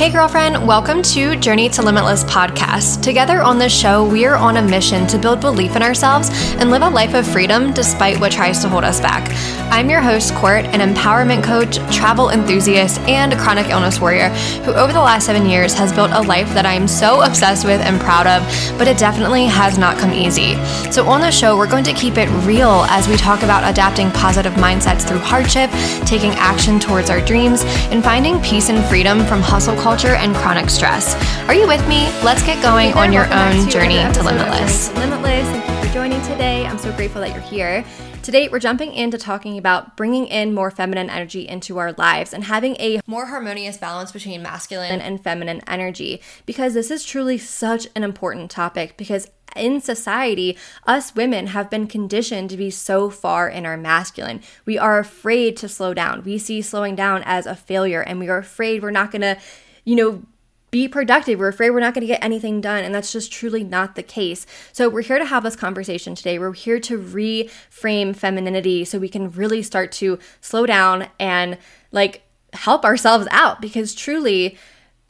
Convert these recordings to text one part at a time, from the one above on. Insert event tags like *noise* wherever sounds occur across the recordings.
Hey, girlfriend, welcome to Journey to Limitless podcast. Together on this show, we are on a mission to build belief in ourselves and live a life of freedom despite what tries to hold us back. I'm your host, Court, an empowerment coach, travel enthusiast, and chronic illness warrior who, over the last seven years, has built a life that I am so obsessed with and proud of, but it definitely has not come easy. So, on the show, we're going to keep it real as we talk about adapting positive mindsets through hardship, taking action towards our dreams, and finding peace and freedom from hustle culture culture and chronic stress. Are you with me? Let's get going on your own to journey to Limitless. To Limitless. Thank you for joining today. I'm so grateful that you're here. Today, we're jumping into talking about bringing in more feminine energy into our lives and having a more harmonious balance between masculine and feminine energy because this is truly such an important topic because in society, us women have been conditioned to be so far in our masculine. We are afraid to slow down. We see slowing down as a failure, and we are afraid we're not going to you know, be productive. We're afraid we're not going to get anything done. And that's just truly not the case. So, we're here to have this conversation today. We're here to reframe femininity so we can really start to slow down and like help ourselves out because truly,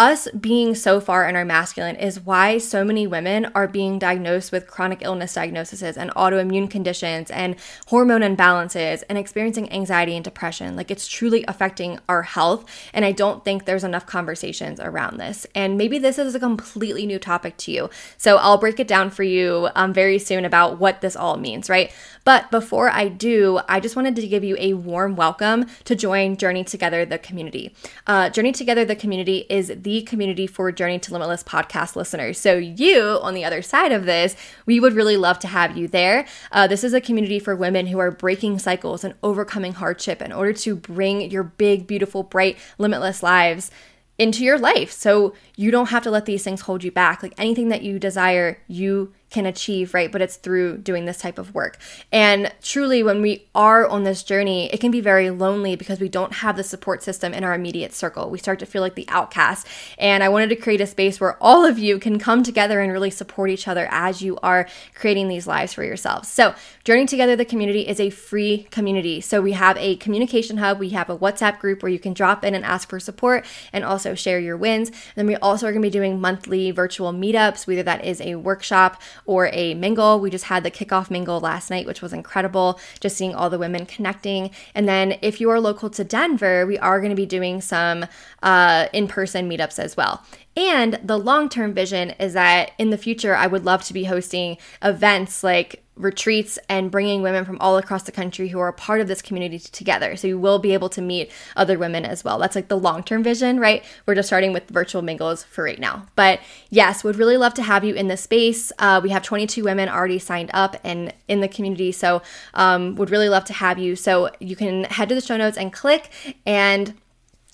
us being so far in our masculine is why so many women are being diagnosed with chronic illness diagnoses and autoimmune conditions and hormone imbalances and experiencing anxiety and depression. Like it's truly affecting our health. And I don't think there's enough conversations around this. And maybe this is a completely new topic to you. So I'll break it down for you um, very soon about what this all means, right? But before I do, I just wanted to give you a warm welcome to join Journey Together, the community. Uh, Journey Together, the community is the the community for Journey to Limitless podcast listeners. So, you on the other side of this, we would really love to have you there. Uh, this is a community for women who are breaking cycles and overcoming hardship in order to bring your big, beautiful, bright, limitless lives into your life. So, you don't have to let these things hold you back. Like anything that you desire, you can achieve, right? But it's through doing this type of work. And truly, when we are on this journey, it can be very lonely because we don't have the support system in our immediate circle. We start to feel like the outcast. And I wanted to create a space where all of you can come together and really support each other as you are creating these lives for yourselves. So, Journey Together the Community is a free community. So, we have a communication hub, we have a WhatsApp group where you can drop in and ask for support and also share your wins. And then we also are going to be doing monthly virtual meetups, whether that is a workshop or a mingle. We just had the kickoff mingle last night, which was incredible, just seeing all the women connecting. And then if you are local to Denver, we are going to be doing some uh, in person meetups as well. And the long term vision is that in the future, I would love to be hosting events like retreats and bringing women from all across the country who are a part of this community together. So you will be able to meet other women as well. That's like the long term vision, right? We're just starting with virtual mingles for right now. But yes, would really love to have you in this space. Uh, we have 22 women already signed up and in the community. So um, would really love to have you. So you can head to the show notes and click and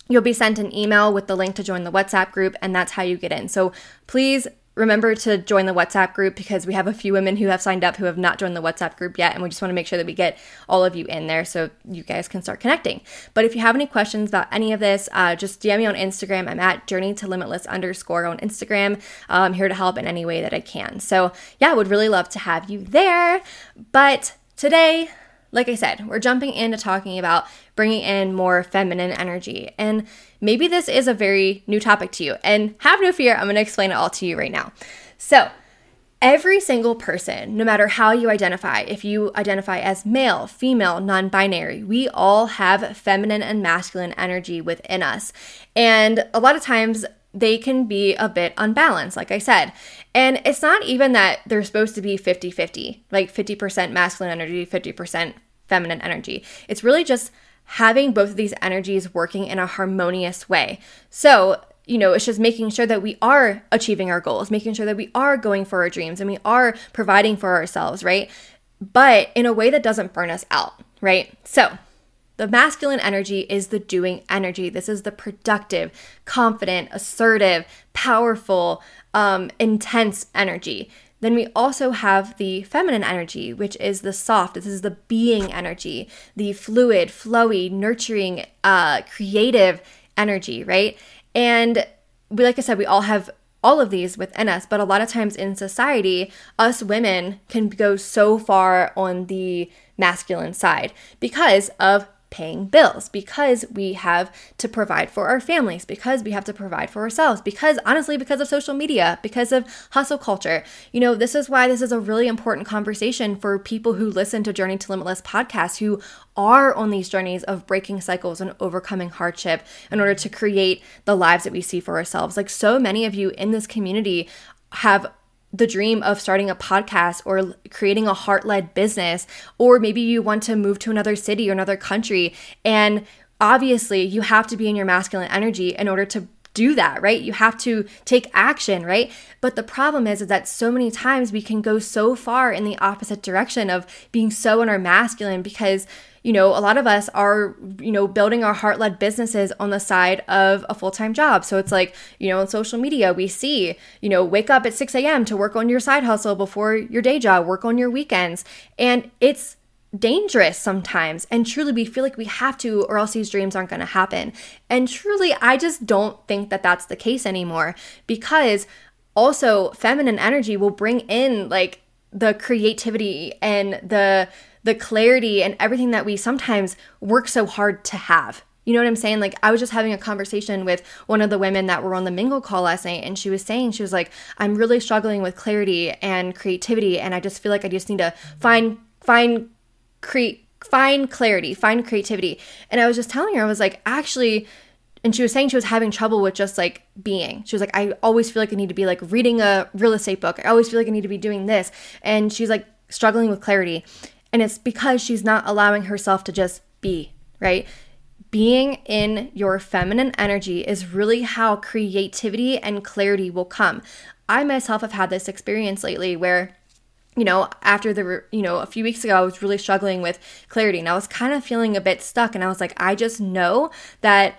You'll be sent an email with the link to join the WhatsApp group, and that's how you get in. So please remember to join the WhatsApp group because we have a few women who have signed up who have not joined the WhatsApp group yet, and we just want to make sure that we get all of you in there so you guys can start connecting. But if you have any questions about any of this, uh, just DM me on Instagram. I'm at journey to limitless underscore on Instagram. Uh, I'm here to help in any way that I can. So yeah, I would really love to have you there. But today, like I said, we're jumping into talking about bringing in more feminine energy. And maybe this is a very new topic to you. And have no fear, I'm going to explain it all to you right now. So, every single person, no matter how you identify, if you identify as male, female, non binary, we all have feminine and masculine energy within us. And a lot of times, they can be a bit unbalanced, like I said. And it's not even that they're supposed to be 50 50, like 50% masculine energy, 50% feminine energy. It's really just having both of these energies working in a harmonious way. So, you know, it's just making sure that we are achieving our goals, making sure that we are going for our dreams and we are providing for ourselves, right? But in a way that doesn't burn us out, right? So, the masculine energy is the doing energy. This is the productive, confident, assertive, powerful, um, intense energy. Then we also have the feminine energy, which is the soft. This is the being energy, the fluid, flowy, nurturing, uh, creative energy, right? And we, like I said, we all have all of these within us, but a lot of times in society, us women can go so far on the masculine side because of paying bills, because we have to provide for our families, because we have to provide for ourselves, because honestly, because of social media, because of hustle culture. You know, this is why this is a really important conversation for people who listen to Journey to Limitless podcast who are on these journeys of breaking cycles and overcoming hardship in order to create the lives that we see for ourselves. Like so many of you in this community have the dream of starting a podcast or creating a heart led business, or maybe you want to move to another city or another country. And obviously, you have to be in your masculine energy in order to do that, right? You have to take action, right? But the problem is, is that so many times we can go so far in the opposite direction of being so in our masculine because you know, a lot of us are, you know, building our heart led businesses on the side of a full time job. So it's like, you know, on social media, we see, you know, wake up at 6 a.m. to work on your side hustle before your day job, work on your weekends. And it's dangerous sometimes. And truly, we feel like we have to, or else these dreams aren't going to happen. And truly, I just don't think that that's the case anymore because also feminine energy will bring in like the creativity and the the clarity and everything that we sometimes work so hard to have. You know what I'm saying? Like, I was just having a conversation with one of the women that were on the Mingle call last night, and she was saying, she was like, I'm really struggling with clarity and creativity, and I just feel like I just need to find, find, create, find clarity, find creativity. And I was just telling her, I was like, actually, and she was saying she was having trouble with just like being. She was like, I always feel like I need to be like reading a real estate book. I always feel like I need to be doing this. And she's like struggling with clarity. And it's because she's not allowing herself to just be, right? Being in your feminine energy is really how creativity and clarity will come. I myself have had this experience lately where you know, after the, you know, a few weeks ago, I was really struggling with clarity and I was kind of feeling a bit stuck. And I was like, I just know that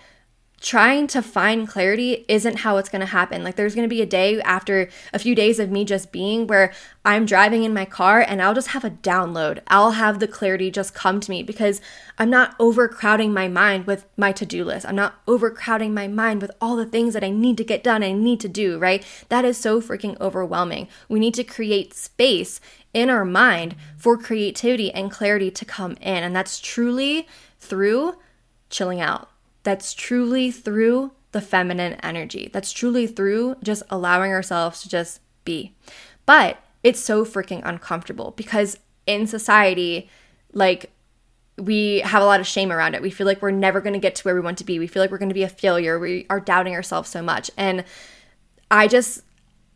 trying to find clarity isn't how it's going to happen. Like there's going to be a day after a few days of me just being where I'm driving in my car and I'll just have a download. I'll have the clarity just come to me because I'm not overcrowding my mind with my to-do list. I'm not overcrowding my mind with all the things that I need to get done, I need to do, right? That is so freaking overwhelming. We need to create space in our mind for creativity and clarity to come in, and that's truly through chilling out that's truly through the feminine energy. That's truly through just allowing ourselves to just be. But it's so freaking uncomfortable because in society, like, we have a lot of shame around it. We feel like we're never going to get to where we want to be. We feel like we're going to be a failure. We are doubting ourselves so much. And I just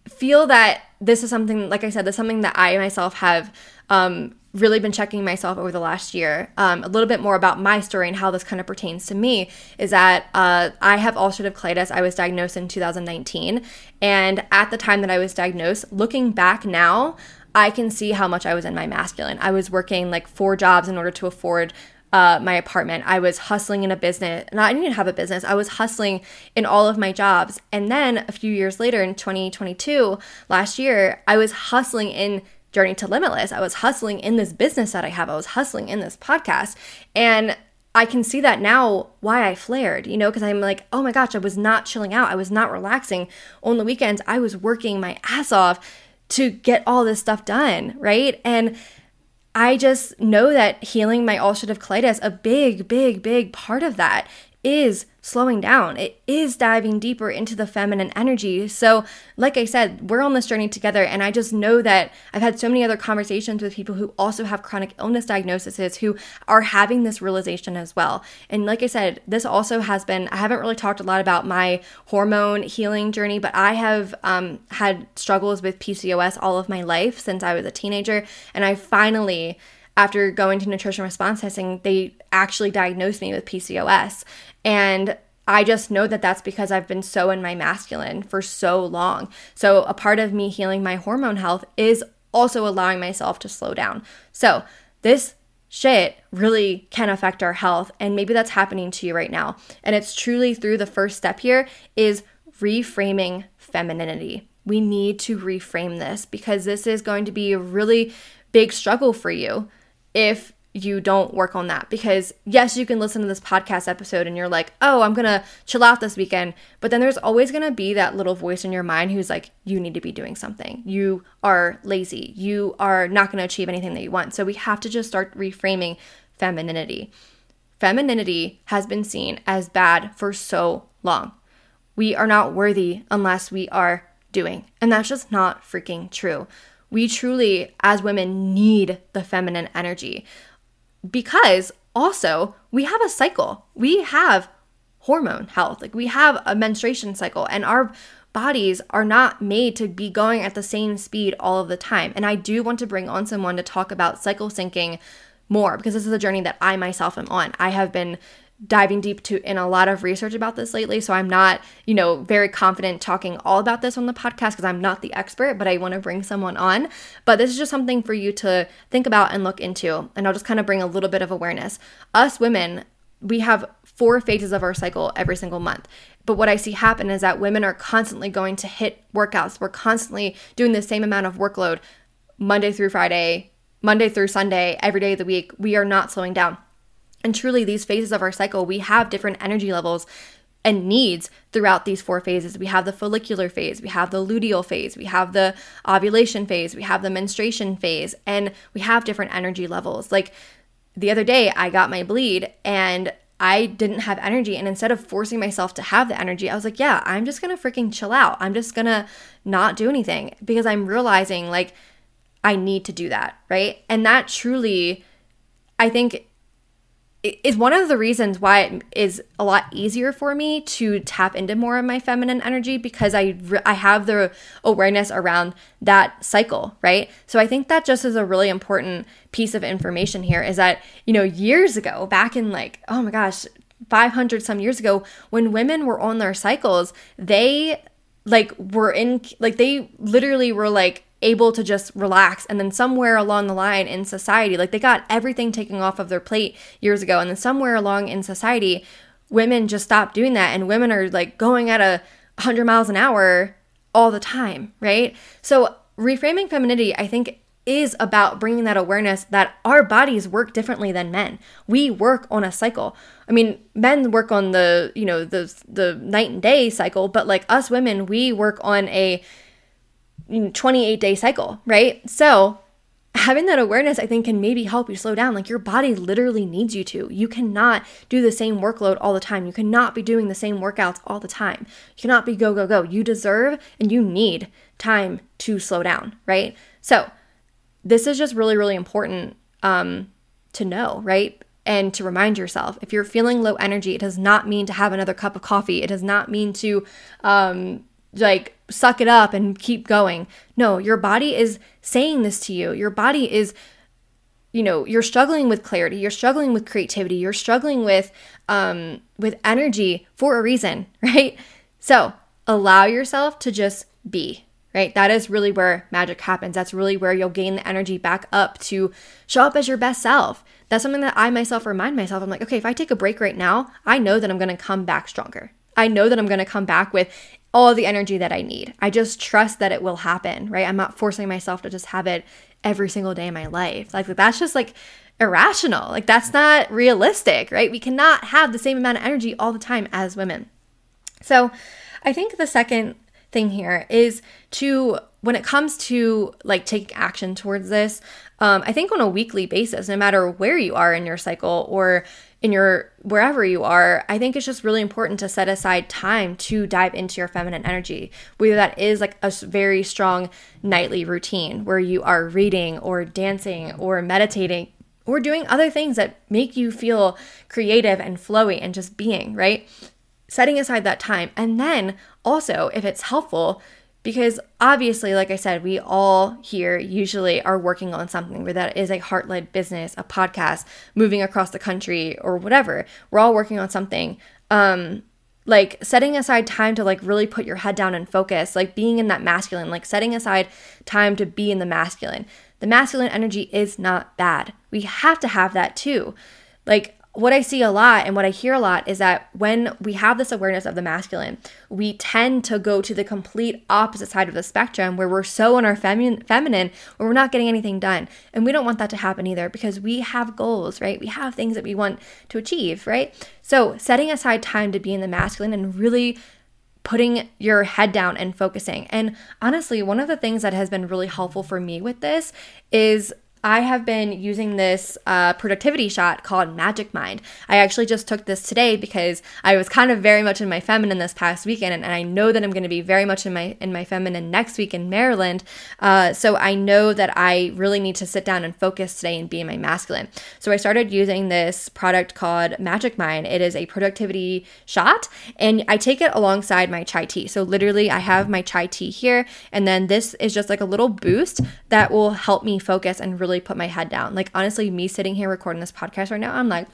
feel that this is something, like I said, this is something that I myself have um, really been checking myself over the last year. Um, a little bit more about my story and how this kind of pertains to me is that uh, I have ulcerative colitis. I was diagnosed in 2019. And at the time that I was diagnosed, looking back now, I can see how much I was in my masculine. I was working like four jobs in order to afford uh, my apartment. I was hustling in a business. Not I didn't even have a business. I was hustling in all of my jobs. And then a few years later, in 2022, last year, I was hustling in Journey to Limitless. I was hustling in this business that I have. I was hustling in this podcast. And I can see that now why I flared, you know, because I'm like, oh my gosh, I was not chilling out. I was not relaxing. On the weekends, I was working my ass off to get all this stuff done, right? And I just know that healing my ulcerative colitis, a big, big, big part of that is slowing down. It is diving deeper into the feminine energy. So, like I said, we're on this journey together. And I just know that I've had so many other conversations with people who also have chronic illness diagnoses who are having this realization as well. And like I said, this also has been, I haven't really talked a lot about my hormone healing journey, but I have um, had struggles with PCOS all of my life since I was a teenager. And I finally, after going to nutrition response testing, they actually diagnosed me with PCOS. And I just know that that's because I've been so in my masculine for so long. So, a part of me healing my hormone health is also allowing myself to slow down. So, this shit really can affect our health and maybe that's happening to you right now. And it's truly through the first step here is reframing femininity. We need to reframe this because this is going to be a really big struggle for you if you don't work on that because yes you can listen to this podcast episode and you're like oh i'm gonna chill out this weekend but then there's always gonna be that little voice in your mind who's like you need to be doing something you are lazy you are not gonna achieve anything that you want so we have to just start reframing femininity femininity has been seen as bad for so long. We are not worthy unless we are doing. And that's just not freaking true. We truly, as women, need the feminine energy because also we have a cycle. We have hormone health. Like we have a menstruation cycle, and our bodies are not made to be going at the same speed all of the time. And I do want to bring on someone to talk about cycle syncing more because this is a journey that I myself am on. I have been diving deep to in a lot of research about this lately. So i'm not you know very confident talking all about this on the podcast because i'm not the expert but i want to bring someone on. But this is just something for you to think about and look into and i'll just kind of bring a little bit of awareness. Us women we have four phases of our cycle every single month. But what i see happen is that women are constantly going to hit workouts. We're constantly doing the same amount of workload monday through friday monday through sunday every day of the week. We are not slowing down and truly, these phases of our cycle, we have different energy levels and needs throughout these four phases. We have the follicular phase, we have the luteal phase, we have the ovulation phase, we have the menstruation phase, and we have different energy levels. Like the other day, I got my bleed and I didn't have energy. And instead of forcing myself to have the energy, I was like, yeah, I'm just gonna freaking chill out. I'm just gonna not do anything because I'm realizing like I need to do that, right? And that truly, I think is one of the reasons why it is a lot easier for me to tap into more of my feminine energy because I I have the awareness around that cycle, right? So I think that just is a really important piece of information here is that, you know, years ago, back in like, oh my gosh, 500 some years ago, when women were on their cycles, they like were in like they literally were like able to just relax and then somewhere along the line in society like they got everything taken off of their plate years ago and then somewhere along in society women just stopped doing that and women are like going at a 100 miles an hour all the time right so reframing femininity i think is about bringing that awareness that our bodies work differently than men. We work on a cycle. I mean, men work on the, you know, the the night and day cycle, but like us women, we work on a 28 day cycle, right? So, having that awareness, I think, can maybe help you slow down. Like, your body literally needs you to. You cannot do the same workload all the time. You cannot be doing the same workouts all the time. You cannot be go, go, go. You deserve and you need time to slow down, right? So, this is just really, really important um, to know, right? And to remind yourself if you're feeling low energy, it does not mean to have another cup of coffee. It does not mean to, um, like suck it up and keep going. No, your body is saying this to you. Your body is you know, you're struggling with clarity, you're struggling with creativity, you're struggling with um with energy for a reason, *laughs* right? So, allow yourself to just be, right? That is really where magic happens. That's really where you'll gain the energy back up to show up as your best self. That's something that I myself remind myself. I'm like, okay, if I take a break right now, I know that I'm going to come back stronger. I know that I'm going to come back with all the energy that I need. I just trust that it will happen, right? I'm not forcing myself to just have it every single day of my life. Like that's just like irrational. Like that's not realistic, right? We cannot have the same amount of energy all the time as women. So, I think the second thing here is to when it comes to like taking action towards this, um, I think on a weekly basis, no matter where you are in your cycle or in your wherever you are, I think it's just really important to set aside time to dive into your feminine energy. Whether that is like a very strong nightly routine where you are reading or dancing or meditating or doing other things that make you feel creative and flowy and just being, right? Setting aside that time. And then also, if it's helpful, because obviously, like I said, we all here usually are working on something, where that is a heart led business, a podcast, moving across the country, or whatever. We're all working on something. Um, like setting aside time to like really put your head down and focus, like being in that masculine, like setting aside time to be in the masculine. The masculine energy is not bad. We have to have that too. Like what I see a lot and what I hear a lot is that when we have this awareness of the masculine, we tend to go to the complete opposite side of the spectrum where we're so in our femi- feminine where we're not getting anything done. And we don't want that to happen either because we have goals, right? We have things that we want to achieve, right? So, setting aside time to be in the masculine and really putting your head down and focusing. And honestly, one of the things that has been really helpful for me with this is I have been using this uh, productivity shot called Magic Mind. I actually just took this today because I was kind of very much in my feminine this past weekend, and, and I know that I'm going to be very much in my in my feminine next week in Maryland. Uh, so I know that I really need to sit down and focus today and be in my masculine. So I started using this product called Magic Mind. It is a productivity shot, and I take it alongside my chai tea. So literally, I have my chai tea here, and then this is just like a little boost that will help me focus and really put my head down. Like honestly, me sitting here recording this podcast right now, I'm like,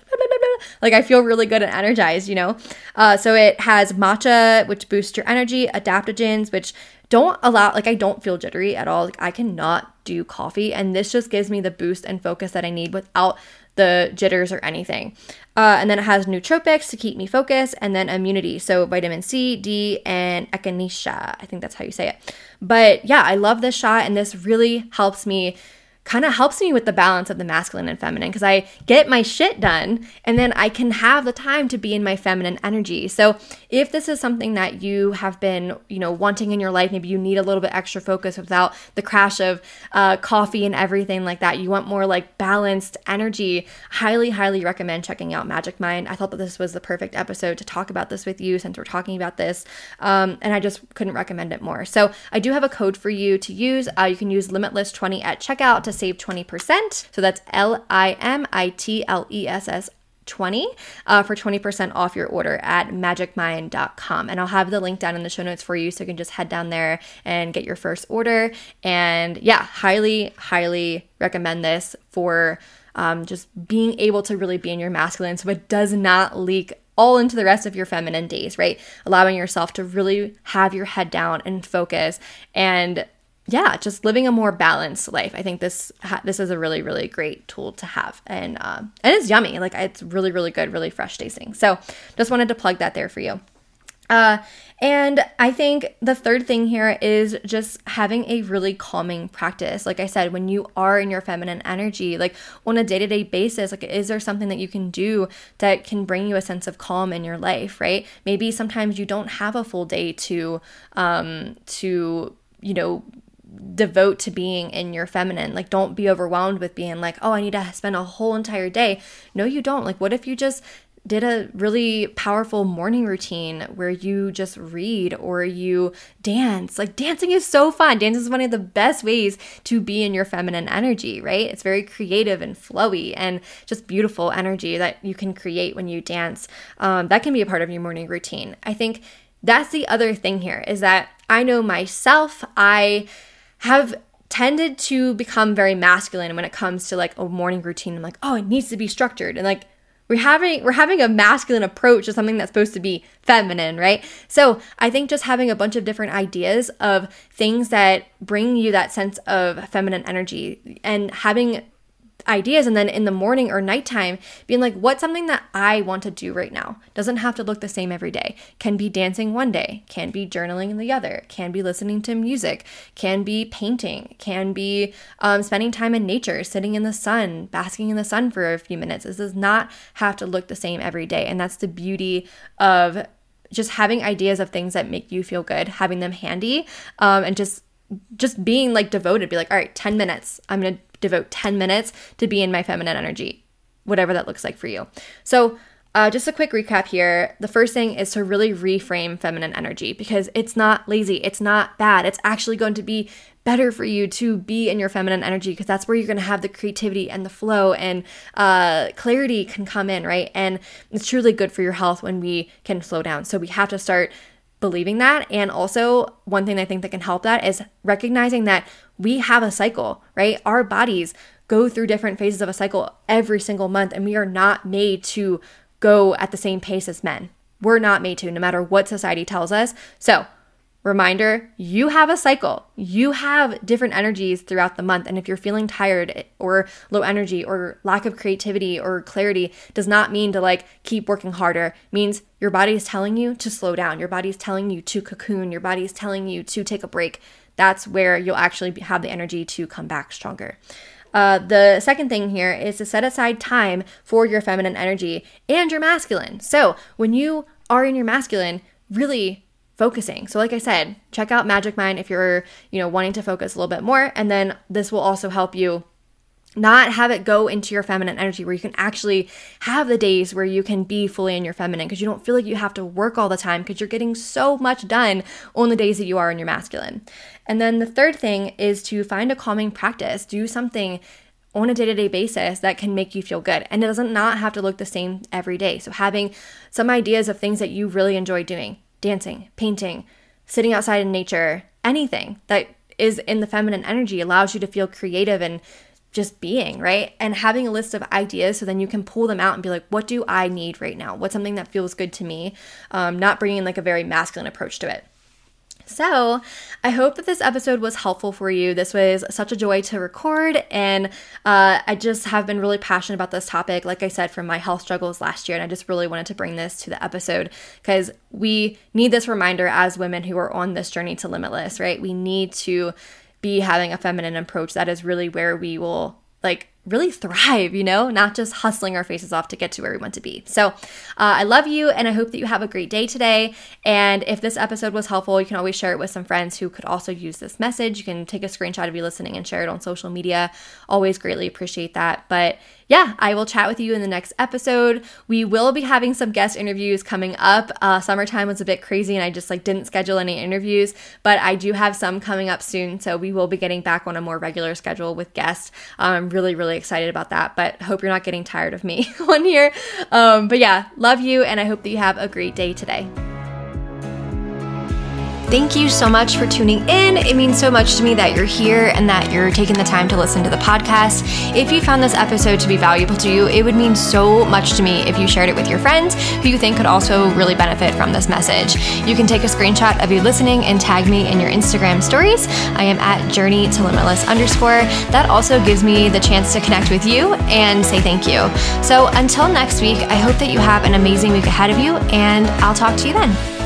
like I feel really good and energized, you know. Uh, so it has matcha, which boosts your energy, adaptogens, which don't allow like I don't feel jittery at all. Like I cannot do coffee, and this just gives me the boost and focus that I need without the jitters or anything. Uh, and then it has nootropics to keep me focused, and then immunity, so vitamin C, D, and echinacea. I think that's how you say it. But yeah, I love this shot, and this really helps me kind of helps me with the balance of the masculine and feminine because I get my shit done and then I can have the time to be in my feminine energy. So, if this is something that you have been, you know, wanting in your life, maybe you need a little bit extra focus without the crash of uh, coffee and everything like that. You want more like balanced energy. Highly, highly recommend checking out Magic Mind. I thought that this was the perfect episode to talk about this with you since we're talking about this, um, and I just couldn't recommend it more. So, I do have a code for you to use. Uh, you can use Limitless20 at checkout to save 20%. So that's L I M I T L E S S 20 uh, for 20% off your order at magicmind.com. And I'll have the link down in the show notes for you so you can just head down there and get your first order. And yeah, highly, highly recommend this for um, just being able to really be in your masculine so it does not leak all into the rest of your feminine days, right? Allowing yourself to really have your head down and focus and yeah, just living a more balanced life. I think this ha- this is a really really great tool to have, and uh, and it's yummy. Like it's really really good, really fresh tasting. So just wanted to plug that there for you. Uh, and I think the third thing here is just having a really calming practice. Like I said, when you are in your feminine energy, like on a day to day basis, like is there something that you can do that can bring you a sense of calm in your life, right? Maybe sometimes you don't have a full day to, um, to, you know, devote to being in your feminine. Like, don't be overwhelmed with being like, oh, I need to spend a whole entire day. No, you don't. Like, what if you just did a really powerful morning routine where you just read or you dance. Like dancing is so fun. Dance is one of the best ways to be in your feminine energy, right? It's very creative and flowy and just beautiful energy that you can create when you dance. Um, that can be a part of your morning routine. I think that's the other thing here is that I know myself, I have tended to become very masculine when it comes to like a morning routine. I'm like, oh, it needs to be structured. And like we're having we're having a masculine approach to something that's supposed to be feminine, right? So I think just having a bunch of different ideas of things that bring you that sense of feminine energy and having ideas and then in the morning or nighttime being like what's something that I want to do right now? Doesn't have to look the same every day. Can be dancing one day can be journaling the other can be listening to music can be painting can be um, spending time in nature sitting in the sun basking in the sun for a few minutes. This does not have to look the same every day. And that's the beauty of just having ideas of things that make you feel good having them handy um, and just just being like devoted be like all right 10 minutes i'm gonna devote 10 minutes to be in my feminine energy, whatever that looks like for you. So, uh, just a quick recap here. The first thing is to really reframe feminine energy because it's not lazy, it's not bad. It's actually going to be better for you to be in your feminine energy because that's where you're going to have the creativity and the flow and uh, clarity can come in, right? And it's truly good for your health when we can slow down. So we have to start believing that. And also, one thing I think that can help that is recognizing that we have a cycle, right? Our bodies go through different phases of a cycle every single month, and we are not made to go at the same pace as men. We're not made to, no matter what society tells us. So, Reminder you have a cycle. You have different energies throughout the month. And if you're feeling tired or low energy or lack of creativity or clarity, does not mean to like keep working harder. It means your body is telling you to slow down. Your body is telling you to cocoon. Your body is telling you to take a break. That's where you'll actually have the energy to come back stronger. Uh, the second thing here is to set aside time for your feminine energy and your masculine. So when you are in your masculine, really focusing. So like I said, check out Magic Mind if you're, you know, wanting to focus a little bit more. And then this will also help you not have it go into your feminine energy where you can actually have the days where you can be fully in your feminine because you don't feel like you have to work all the time because you're getting so much done on the days that you are in your masculine. And then the third thing is to find a calming practice, do something on a day-to-day basis that can make you feel good. And it doesn't not have to look the same every day. So having some ideas of things that you really enjoy doing dancing painting sitting outside in nature anything that is in the feminine energy allows you to feel creative and just being, right? And having a list of ideas so then you can pull them out and be like, what do I need right now? What's something that feels good to me? Um, not bringing like a very masculine approach to it. So, I hope that this episode was helpful for you. This was such a joy to record, and uh, I just have been really passionate about this topic, like I said, from my health struggles last year. And I just really wanted to bring this to the episode because we need this reminder as women who are on this journey to limitless, right? We need to be having a feminine approach. That is really where we will like really thrive, you know, not just hustling our faces off to get to where we want to be. So, uh, I love you and I hope that you have a great day today. And if this episode was helpful, you can always share it with some friends who could also use this message. You can take a screenshot of you listening and share it on social media. Always greatly appreciate that. But yeah, I will chat with you in the next episode. We will be having some guest interviews coming up. Uh, summertime was a bit crazy and I just like didn't schedule any interviews, but I do have some coming up soon. So we will be getting back on a more regular schedule with guests. Um, I'm really, really excited about that, but hope you're not getting tired of me *laughs* on here. Um, but yeah, love you and I hope that you have a great day today. Thank you so much for tuning in. It means so much to me that you're here and that you're taking the time to listen to the podcast. If you found this episode to be valuable to you, it would mean so much to me if you shared it with your friends who you think could also really benefit from this message. You can take a screenshot of you listening and tag me in your Instagram stories. I am at journey to limitless underscore. That also gives me the chance to connect with you and say thank you. So until next week, I hope that you have an amazing week ahead of you, and I'll talk to you then.